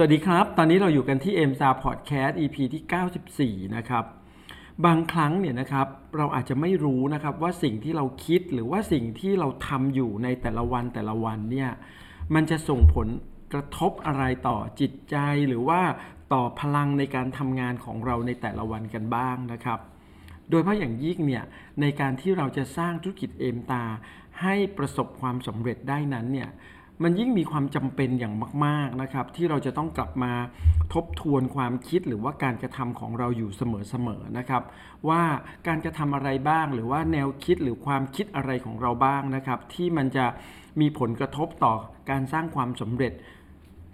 สวัสดีครับ ตอนนี้เราอยู่กันที่ m s a Podcast EP ที่ 94 นะครับ บางครั้งเนี่ยนะครับเราอาจจะไม่รู้นะครับว่าสิ่งที่เราคิดหรือว่าสิ่งที่เราทำอยู่ในแต่ละวันแต่ละวันเนี่ยมันจะส่งผลกระทบอะไรต่อจิตใจหรือว่าต่อพลังในการทำงานของเราในแต่ละวันกันบ้างนะครับ โดยเฉพาะอย่างยิ่งเนี่ยในการที่เราจะสร้างธุรกิจเอมตาให้ประสบความสำเร็จได้นั้นเนี่ย มันยิ่งมีความจำเป็นอย่างมากๆนะครับ ที่เราจะต้องกลับมาทบทวนความคิดหรือว่าการกระทำของเราอยู่เสมอๆนะครับ ว่าการกระทำอะไรบ้างหรือว่าแนวคิดหรือความคิดอะไรของเราบ้างนะครับ ที่มันจะมีผลกระทบต่อการสร้างความสำเร็จ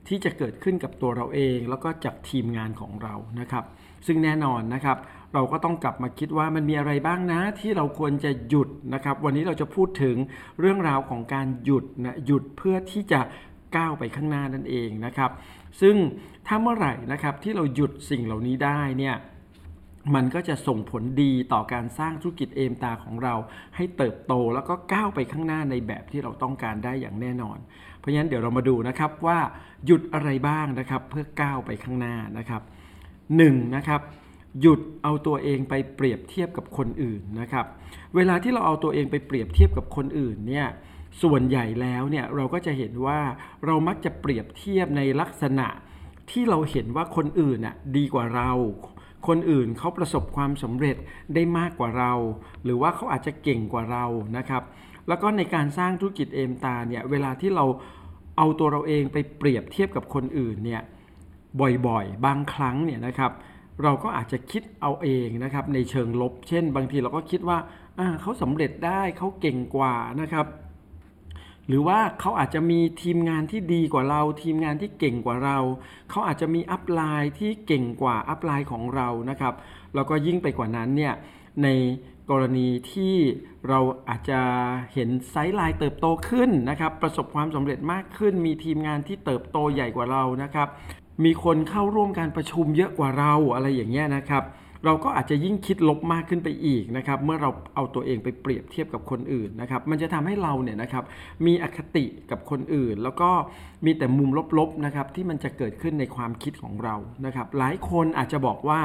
ที่จะเกิดขึ้นกับตัวเราเอง แล้วก็จากทีมงานของเรานะครับ ซึ่งแน่นอนนะครับ เราก็ต้องกลับมาคิดว่ามันมีอะไรบ้างนะที่เราควรจะหยุดนะครับ วันนี้เราจะพูดถึงเรื่องราวของการหยุดนะหยุดเพื่อที่จะก้าวไปข้างหน้านั่นเองนะครับ ซึ่งถ้าเมื่อไหร่นะครับที่เราหยุดสิ่งเหล่านี้ได้เนี่ยมันก็จะส่งผลดีต่อการสร้างธุรกิจเอมตาของเรา ให้เติบโตแล้วก็ก้าวไปข้างหน้าในแบบที่เราต้องการได้อย่างแน่นอน เพราะฉะนั้นเดี๋ยวเรามาดูนะครับว่าหยุดอะไรบ้างนะครับเพื่อก้าวไปข้างหน้านะครับหนึ่งนะครับ หยุดเอาตัวเองไปเปรียบเทียบกับคนอื่นนะครับ เวลาที่เราเอาตัวเองไปเปรียบเทียบกับคนอื่นเนี่ยส่วนใหญ่แล้วเนี่ยเราก็จะเห็นว่าเรามักจะเปรียบเทียบในลักษณะที่เราเห็นว่าคนอื่นน่ะดีกว่าเรา คนอื่นเขาประสบความสำเร็จได้มากกว่าเรา หรือว่าเขาอาจจะเก่งกว่าเรานะครับ แล้วก็ในการสร้างธุรกิจเอมตาเนี่ยเวลาที่เราเอาตัวเราเองไปเปรียบเทียบกับคนอื่นเนี่ยบ่อยๆ บางครั้งเนี่ยนะครับ เราก็อาจจะคิดเอาเองนะครับในเชิงลบ เช่น บางทีเราก็คิดว่าเขาสำเร็จได้เขาเก่งกว่านะครับหรือว่าเขาอาจจะมีทีมงานที่ดีกว่าเรา ทีมงานที่เก่งกว่าเรา เขาอาจจะมี upline ที่เก่งกว่า upline ของเรานะครับแล้วก็ยิ่งไปกว่านั้นเนี่ยในกรณีที่เราอาจจะเห็น sideline เติบโตขึ้นนะครับ ประสบความสำเร็จมากขึ้น มีทีมงานที่เติบโตใหญ่กว่าเรานะครับ มีคนเข้าร่วมการประชุมเยอะกว่าเราอะไรอย่างเงี้ยนะครับ เราก็อาจจะยิ่งคิดลบมากขึ้นไปอีกนะครับ เมื่อเราเอาตัวเองไปเปรียบเทียบกับคนอื่นนะครับ มันจะทำให้เราเนี่ยนะครับมีอคติกับคนอื่น แล้วก็มีแต่มุมลบๆนะครับที่มันจะเกิดขึ้นในความคิดของเรานะครับ หลายคนอาจจะบอกว่า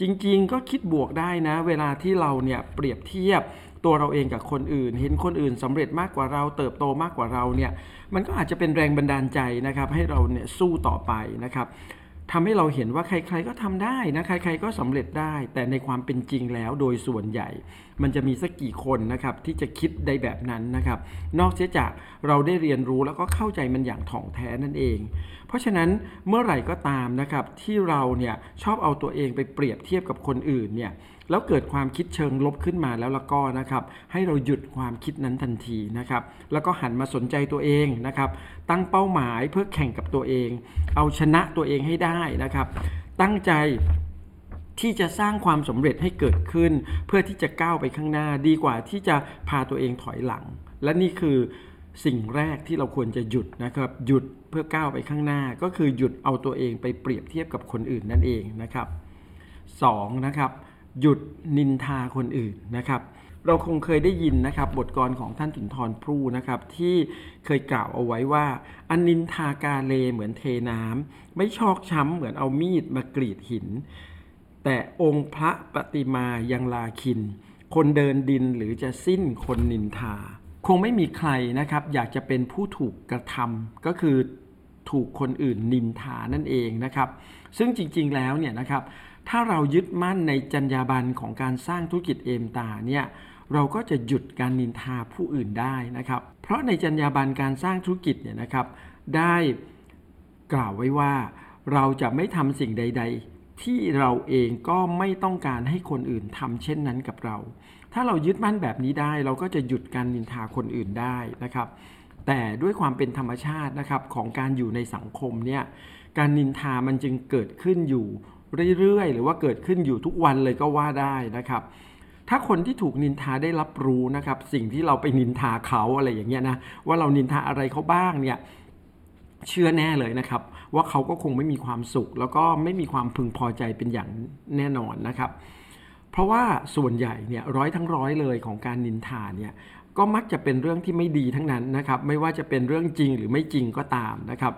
จริง ๆ ก็คิดบวกได้นะ เวลาที่เราเนี่ยเปรียบเทียบ ตัวเราเองกับคนอื่น เห็นคนอื่นสำเร็จมากกว่าเราเติบโตมากกว่าเราเนี่ยมันก็อาจจะเป็นแรงบันดาลใจนะครับให้เราเนี่ยสู้ต่อไปนะครับทำให้เราเห็นว่าใครๆก็ทำได้นะใครๆก็สำเร็จได้ แต่ในความเป็นจริงแล้วโดยส่วนใหญ่ มันจะมีสักกี่คนนะครับที่จะคิดได้แบบนั้นนะครับ นอกเสียจากเราได้เรียนรู้แล้วก็เข้าใจมันอย่างถ่องแท้นั่นเอง เพราะฉะนั้นเมื่อไหร่ก็ตามนะครับที่เราเนี่ยชอบเอาตัวเองไปเปรียบเทียบกับคนอื่นเนี่ย แล้วเกิดความคิดเชิงลบขึ้นมาแล้วละก็นะครับให้เราหยุดความคิดนั้นทันทีนะครับแล้วก็หันมาสนใจตัวเองนะครับตั้งเป้าหมายเพื่อแข่งกับตัวเอง เอาชนะตัวเองให้ได้นะครับ ตั้งใจที่จะสร้างความสำเร็จให้เกิดขึ้น เพื่อที่จะก้าวไปข้างหน้าดีกว่าที่จะพาตัวเองถอยหลัง และนี่คือสิ่งแรกที่เราควรจะหยุดนะครับ หยุดเพื่อก้าวไปข้างหน้า ก็คือหยุดเอาตัวเองไปเปรียบเทียบกับคนอื่นนั่นเองนะครับ 2 นะครับ หยุดนินทาคนอื่นนะครับ เราคงเคยได้ยินนะครับ บทกรของท่านสุนทรภู่นะครับ ที่เคยกล่าวเอาไว้ว่า อันนินทากาเลเหมือนเทน้ำไม่ชอกช้ำเหมือนเอามีดมากรีดหิน แต่องค์พระปฏิมายังลาคิน คนเดินดินหรือจะสิ้นคนนินทา คงไม่มีใครนะครับ อยากจะเป็นผู้ถูกกระทำก็คือถูกคนอื่นนินทานั่นเองนะครับ ซึ่งจริง ๆ แล้วเนี่ยนะครับ ถ้าเรายึดมั่นในจรรยาบรรณของการสร้างธุรกิจเอมตาเนี่ยเราก็จะหยุดการนินทาผู้อื่นได้นะครับ เพราะในจรรยาบรรณการสร้างธุรกิจเนี่ยนะครับ ได้กล่าวไว้ว่า เราจะไม่ทำสิ่งใด ๆ ที่เราเองก็ไม่ต้องการให้คนอื่นทำเช่นนั้นกับเรา ถ้าเรายึดมั่นแบบนี้ได้ เราก็จะหยุดการนินทาคนอื่นได้นะครับ แต่ด้วยความเป็นธรรมชาตินะครับของการอยู่ในสังคมเนี่ยการนินทามันจึงเกิดขึ้นอยู่ เรื่อยๆ หรือว่าเกิดขึ้นอยู่ทุกวันเลยก็ว่าได้นะครับ ถ้าคนที่ถูกนินทาได้รับรู้นะครับ สิ่งที่เราไปนินทาเขาอะไรอย่างเงี้ยนะว่าเรานินทาอะไรเขาบ้างเนี่ยเชื่อแน่เลยนะครับ ว่าเขาก็คงไม่มีความสุข แล้วก็ไม่มีความพึงพอใจเป็นอย่างแน่นอนนะครับ เพราะว่าส่วนใหญ่เนี่ยร้อยทั้งร้อยเลยของการนินทาเนี่ยก็มักจะเป็นเรื่องที่ไม่ดีทั้งนั้นนะครับ ไม่ว่าจะเป็นเรื่องจริงหรือไม่จริงก็ตามนะครับ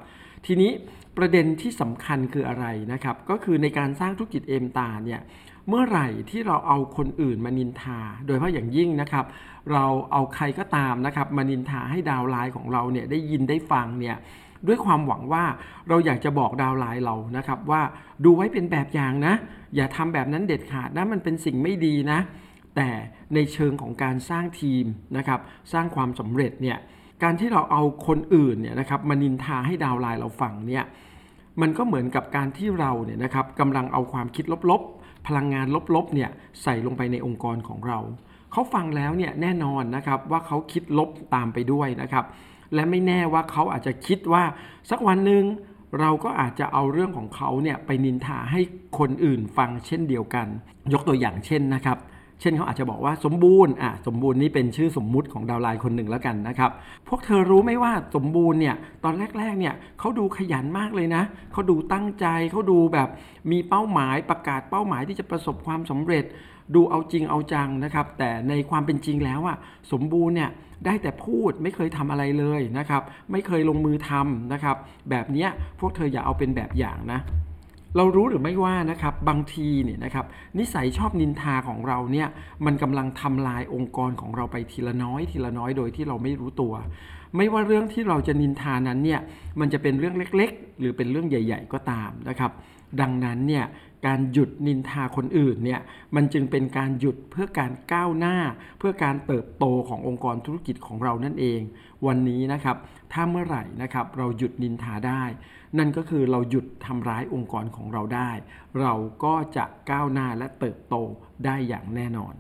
ทีนี้ประเด็นที่สำคัญคืออะไรนะครับ ก็คือในการสร้างธุรกิจเอมตาเนี่ยเมื่อไหร่ที่เราเอาคนอื่นมานินทา โดยเฉพาะอย่างยิ่งนะครับ เราเอาใครก็ตามนะครับมานินทาให้ดาวไลน์ของเราเนี่ยได้ยินได้ฟังเนี่ยด้วยความหวังว่าเราอยากจะบอกดาวไลน์เรานะครับว่าดูไว้เป็นแบบอย่างนะ อย่าทำแบบนั้นเด็ดขาดนะมันเป็นสิ่งไม่ดีนะ แต่ในเชิงของการสร้างทีมนะครับ สร้างความสำเร็จเนี่ย การที่เราเอาคนอื่นเนี่ยนะครับมานินทาให้ดาวไลน์เราฟังเนี่ยมันก็เหมือนกับการที่เราเนี่ยนะครับกำลังเอาความคิดลบๆ พลังงานลบๆเนี่ยใส่ลงไปในองค์กรของเรา เขาฟังแล้วเนี่ยแน่นอนนะครับว่าเขาคิดลบตามไปด้วยนะครับและไม่แน่ว่าเขาอาจจะคิดว่าสักวันหนึ่งเราก็อาจจะเอาเรื่องของเขาเนี่ยไปนินทาให้คนอื่นฟังเช่นเดียวกัน ยกตัวอย่างเช่นนะครับ เช่นเขาอาจจะบอกว่าสมบูรณ์อะสมบูรณ์นี่เป็นชื่อสมมุติของดาวไลน์คนหนึ่งแล้วกันนะครับ พวกเธอรู้ไหมว่าสมบูรณ์เนี่ยตอนแรกๆเนี่ยเขาดูขยันมากเลยนะเขาดูตั้งใจเขาดูแบบมีเป้าหมายประกาศเป้าหมายที่จะประสบความสำเร็จ ดูเอาจริงเอาจังนะครับ แต่ในความเป็นจริงแล้วอะสมบูรณ์เนี่ยได้แต่พูดไม่เคยทำอะไรเลยนะครับ ไม่เคยลงมือทำนะครับ แบบนี้พวกเธออย่าเอาเป็นแบบอย่างนะ เรารู้หรือไม่ว่านะครับบางทีเนี่ยนะครับนิสัยชอบนินทาของเราเนี่ยมันกำลังทำลายองค์กรของเราไปทีละน้อย ทีละน้อยโดยที่เราไม่รู้ตัว ไม่ว่าเรื่องที่เราจะนินทานั้นเนี่ยมันจะเป็นเรื่องเล็ก ๆ หรือเป็นเรื่องใหญ่ ๆ ก็ตามนะครับ ดังนั้นเนี่ยการหยุดนินทาคนอื่นเนี่ยมันจึงเป็นการหยุดเพื่อการก้าวหน้า เพื่อการเติบโตขององค์กรธุรกิจของเรานั่นเอง วันนี้นะครับถ้าเมื่อไหร่นะครับเราหยุดนินทาได้ นั่นก็คือเราหยุดทำร้ายองค์กรของเราได้ เราก็จะก้าวหน้าและเติบโตได้อย่างแน่นอน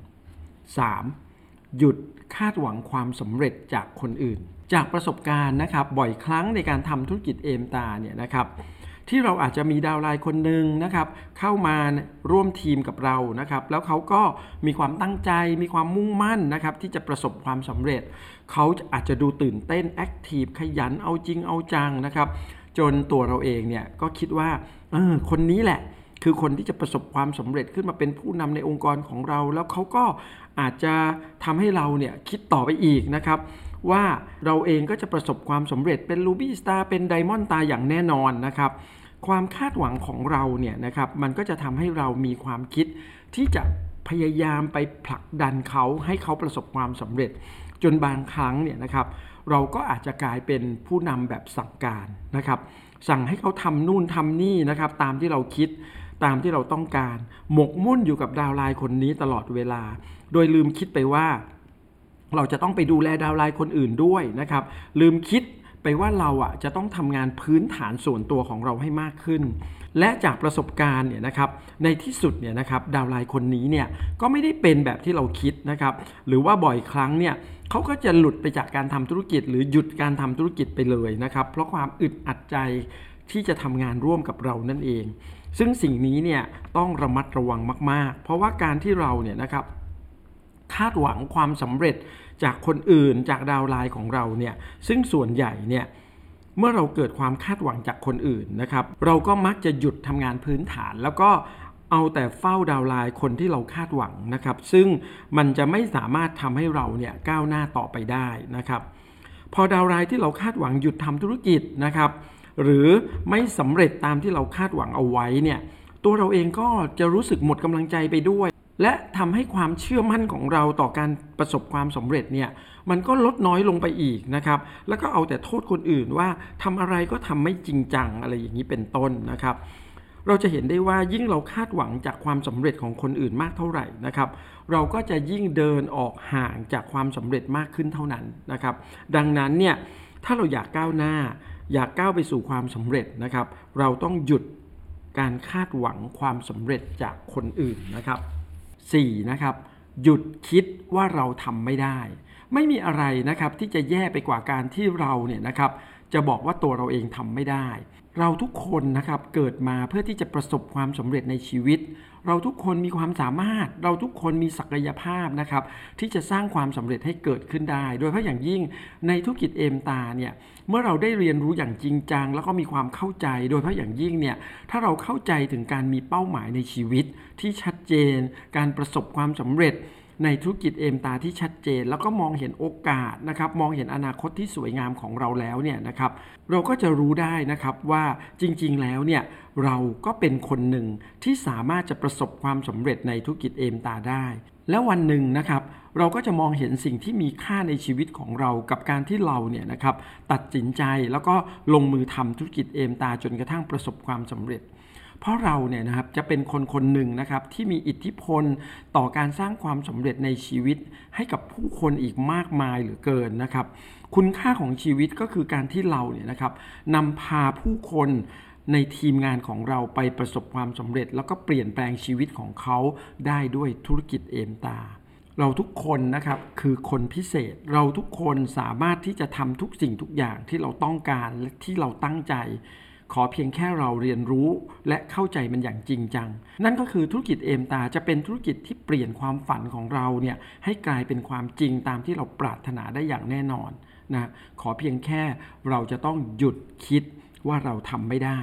3. หยุดคาดหวังความสำเร็จจากคนอื่น จากประสบการณ์นะครับบ่อยครั้งในการทำธุรกิจเอมตาเนี่ยนะครับ ที่เราอาจจะมีดาวไลน์คนหนึ่งนะครับ เข้ามาร่วมทีมกับเรานะครับ แล้วเขาก็มีความตั้งใจมีความมุ่งมั่นนะครับ ที่จะประสบความสำเร็จ เขาอาจจะดูตื่นเต้นแอคทีฟขยันเอาจริงเอาจังนะครับ จนตัวเราเองเนี่ยก็คิดว่าเออคนนี้แหละคือคนที่จะประสบความสำเร็จขึ้นมาเป็นผู้นำในองค์กรของเรา แล้วเขาก็อาจจะทำให้เราเนี่ยคิดต่อไปอีกนะครับ ว่าเราเองก็จะประสบความสำเร็จเป็น Ruby Star เป็น Diamond Star อย่างแน่นอนนะครับ ความคาดหวังของเราเนี่ยนะครับมันก็จะทำให้เรามีความคิดที่จะพยายามไปผลักดันเขาให้เขาประสบความสำเร็จ จนบางครั้งเนี่ยนะครับ เราก็อาจจะกลายเป็นผู้นำแบบสั่งการนะครับ สั่งให้เขาทำนู่นทำนี่นะครับ ตามที่เราคิดตามที่เราต้องการ หมกมุ่นอยู่กับดาวไลน์คนนี้ตลอดเวลา โดยลืมคิดไปว่า เราจะต้องไปดูแลดาวไลน์คนอื่นด้วยนะครับ ลืมคิดไปว่าเราอะจะต้องทำงานพื้นฐานส่วนตัวของเราให้มากขึ้น และจากประสบการณ์เนี่ยนะครับในที่สุดเนี่ยนะครับดาวไลน์คนนี้เนี่ยก็ไม่ได้เป็นแบบที่เราคิดนะครับหรือว่าบ่อยครั้งเนี่ยเขาก็จะหลุดไปจากการทำธุรกิจ หรือหยุดการทำธุรกิจไปเลยนะครับเพราะความอึดอัดใจที่จะทำงานร่วมกับเรานั่นเอง ซึ่งสิ่งนี้เนี่ยต้องระมัดระวังมาก ๆ เพราะว่าการที่เราเนี่ยนะครับ คาดหวังความสำเร็จจากคนอื่นจากดาวไลน์ของเราเนี่ยซึ่งส่วนใหญ่เนี่ยเมื่อเราเกิดความคาดหวังจากคนอื่นนะครับเราก็มักจะหยุดทำงานพื้นฐาน แล้วก็เอาแต่เฝ้าดาวไลน์คนที่เราคาดหวังนะครับ ซึ่งมันจะไม่สามารถทำให้เราเนี่ยก้าวหน้าต่อไปได้นะครับ พอดาวไลน์ที่เราคาดหวังหยุดทำธุรกิจนะครับ หรือไม่สำเร็จตามที่เราคาดหวังเอาไว้เนี่ยตัวเราเองก็จะรู้สึกหมดกำลังใจไปด้วย และทำให้ความเชื่อมั่นของเราต่อการประสบความสำเร็จเนี่ยมันก็ลดน้อยลงไปอีกนะครับ แล้วก็เอาแต่โทษคนอื่นว่าทำอะไรก็ทำไม่จริงจังอะไรอย่างนี้เป็นต้นนะครับเราจะเห็นได้ว่ายิ่งเราคาดหวังจากความสำเร็จของคนอื่นมากเท่าไหร่นะครับ เราก็จะยิ่งเดินออกห่างจากความสำเร็จมากขึ้นเท่านั้นนะครับ ดังนั้นเนี่ยถ้าเราอยากก้าวหน้า อยากก้าวไปสู่ความสำเร็จนะครับ เราต้องหยุดการคาดหวังความสำเร็จจากคนอื่นนะครับ 4. นะครับหยุดคิดว่าเราทำไม่ได้ ไม่มีอะไรนะครับที่จะแย่ไปกว่าการที่เราเนี่ยนะครับจะบอกว่าตัวเราเองทำไม่ได้ เราทุกคนนะครับเกิดมาเพื่อที่จะประสบความสำเร็จในชีวิต เราทุกคนมีความสามารถ เราทุกคนมีศักยภาพนะครับที่จะสร้างความสำเร็จให้เกิดขึ้นได้ โดยเฉพาะอย่างยิ่งในธุรกิจเอมตาเนี่ยเมื่อเราได้เรียนรู้อย่างจริงจัง แล้วก็มีความเข้าใจ โดยเฉพาะอย่างยิ่งเนี่ยถ้าเราเข้าใจถึงการมีเป้าหมายในชีวิตที่ชัดเจน การประสบความสำเร็จ ในธุรกิจเอมตาที่ชัดเจน แล้วก็มองเห็นโอกาสนะครับมองเห็นอนาคตที่สวยงามของเราแล้วเนี่ยนะครับเราก็จะรู้ได้นะครับว่าจริงๆแล้วเนี่ยเราก็เป็นคนหนึ่งที่สามารถจะประสบความสำเร็จในธุรกิจเอมตาได้ แล้ววันหนึ่งนะครับเราก็จะมองเห็นสิ่งที่มีค่าในชีวิตของเรากับการที่เราเนี่ยนะครับตัดสินใจแล้วก็ลงมือทำธุรกิจเอมตาจนกระทั่งประสบความสำเร็จ เพราะเราเนี่ยนะครับจะเป็นคนคนหนึ่งนะครับที่มีอิทธิพลต่อการสร้างความสำเร็จในชีวิต ให้กับผู้คนอีกมากมายเหลือเกินนะครับ คุณค่าของชีวิตก็คือการที่เราเนี่ยนะครับนำพาผู้คนในทีมงานของเราไปประสบความสำเร็จ แล้วก็เปลี่ยนแปลงชีวิตของเขาได้ด้วยธุรกิจเอมตาเราทุกคนนะครับคือคนพิเศษเราทุกคนสามารถที่จะทำทุกสิ่งทุกอย่างที่เราต้องการและที่เราตั้งใจ ขอเพียงแค่เราเรียนรู้และเข้าใจมันอย่างจริงจัง นั่นก็คือธุรกิจเอมตาจะเป็นธุรกิจที่เปลี่ยนความฝันของเราเนี่ยให้กลายเป็นความจริงตามที่เราปรารถนาได้อย่างแน่นอนนะขอเพียงแค่เราจะต้องหยุดคิดว่าเราทำไม่ได้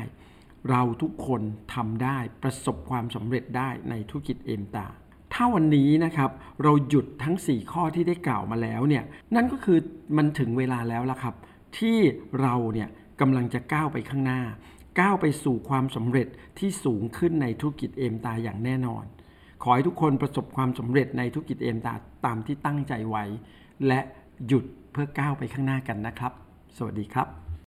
เราทุกคนทำได้ประสบความสำเร็จได้ในธุรกิจเอมตาถ้าวันนี้นะครับเราหยุดทั้ง 4 ข้อที่ได้กล่าวมาแล้วเนี่ยนั่นก็คือมันถึงเวลาแล้วละครับ ที่เราเนี่ย กำลังจะก้าวไปข้างหน้า ก้าวไปสู่ความสำเร็จที่สูงขึ้นในธุรกิจเอมตาอย่างแน่นอน ขอให้ทุกคนประสบความสำเร็จในธุรกิจเอมตาตามที่ตั้งใจไว้ และหยุดเพื่อก้าวไปข้างหน้ากันนะครับ สวัสดีครับ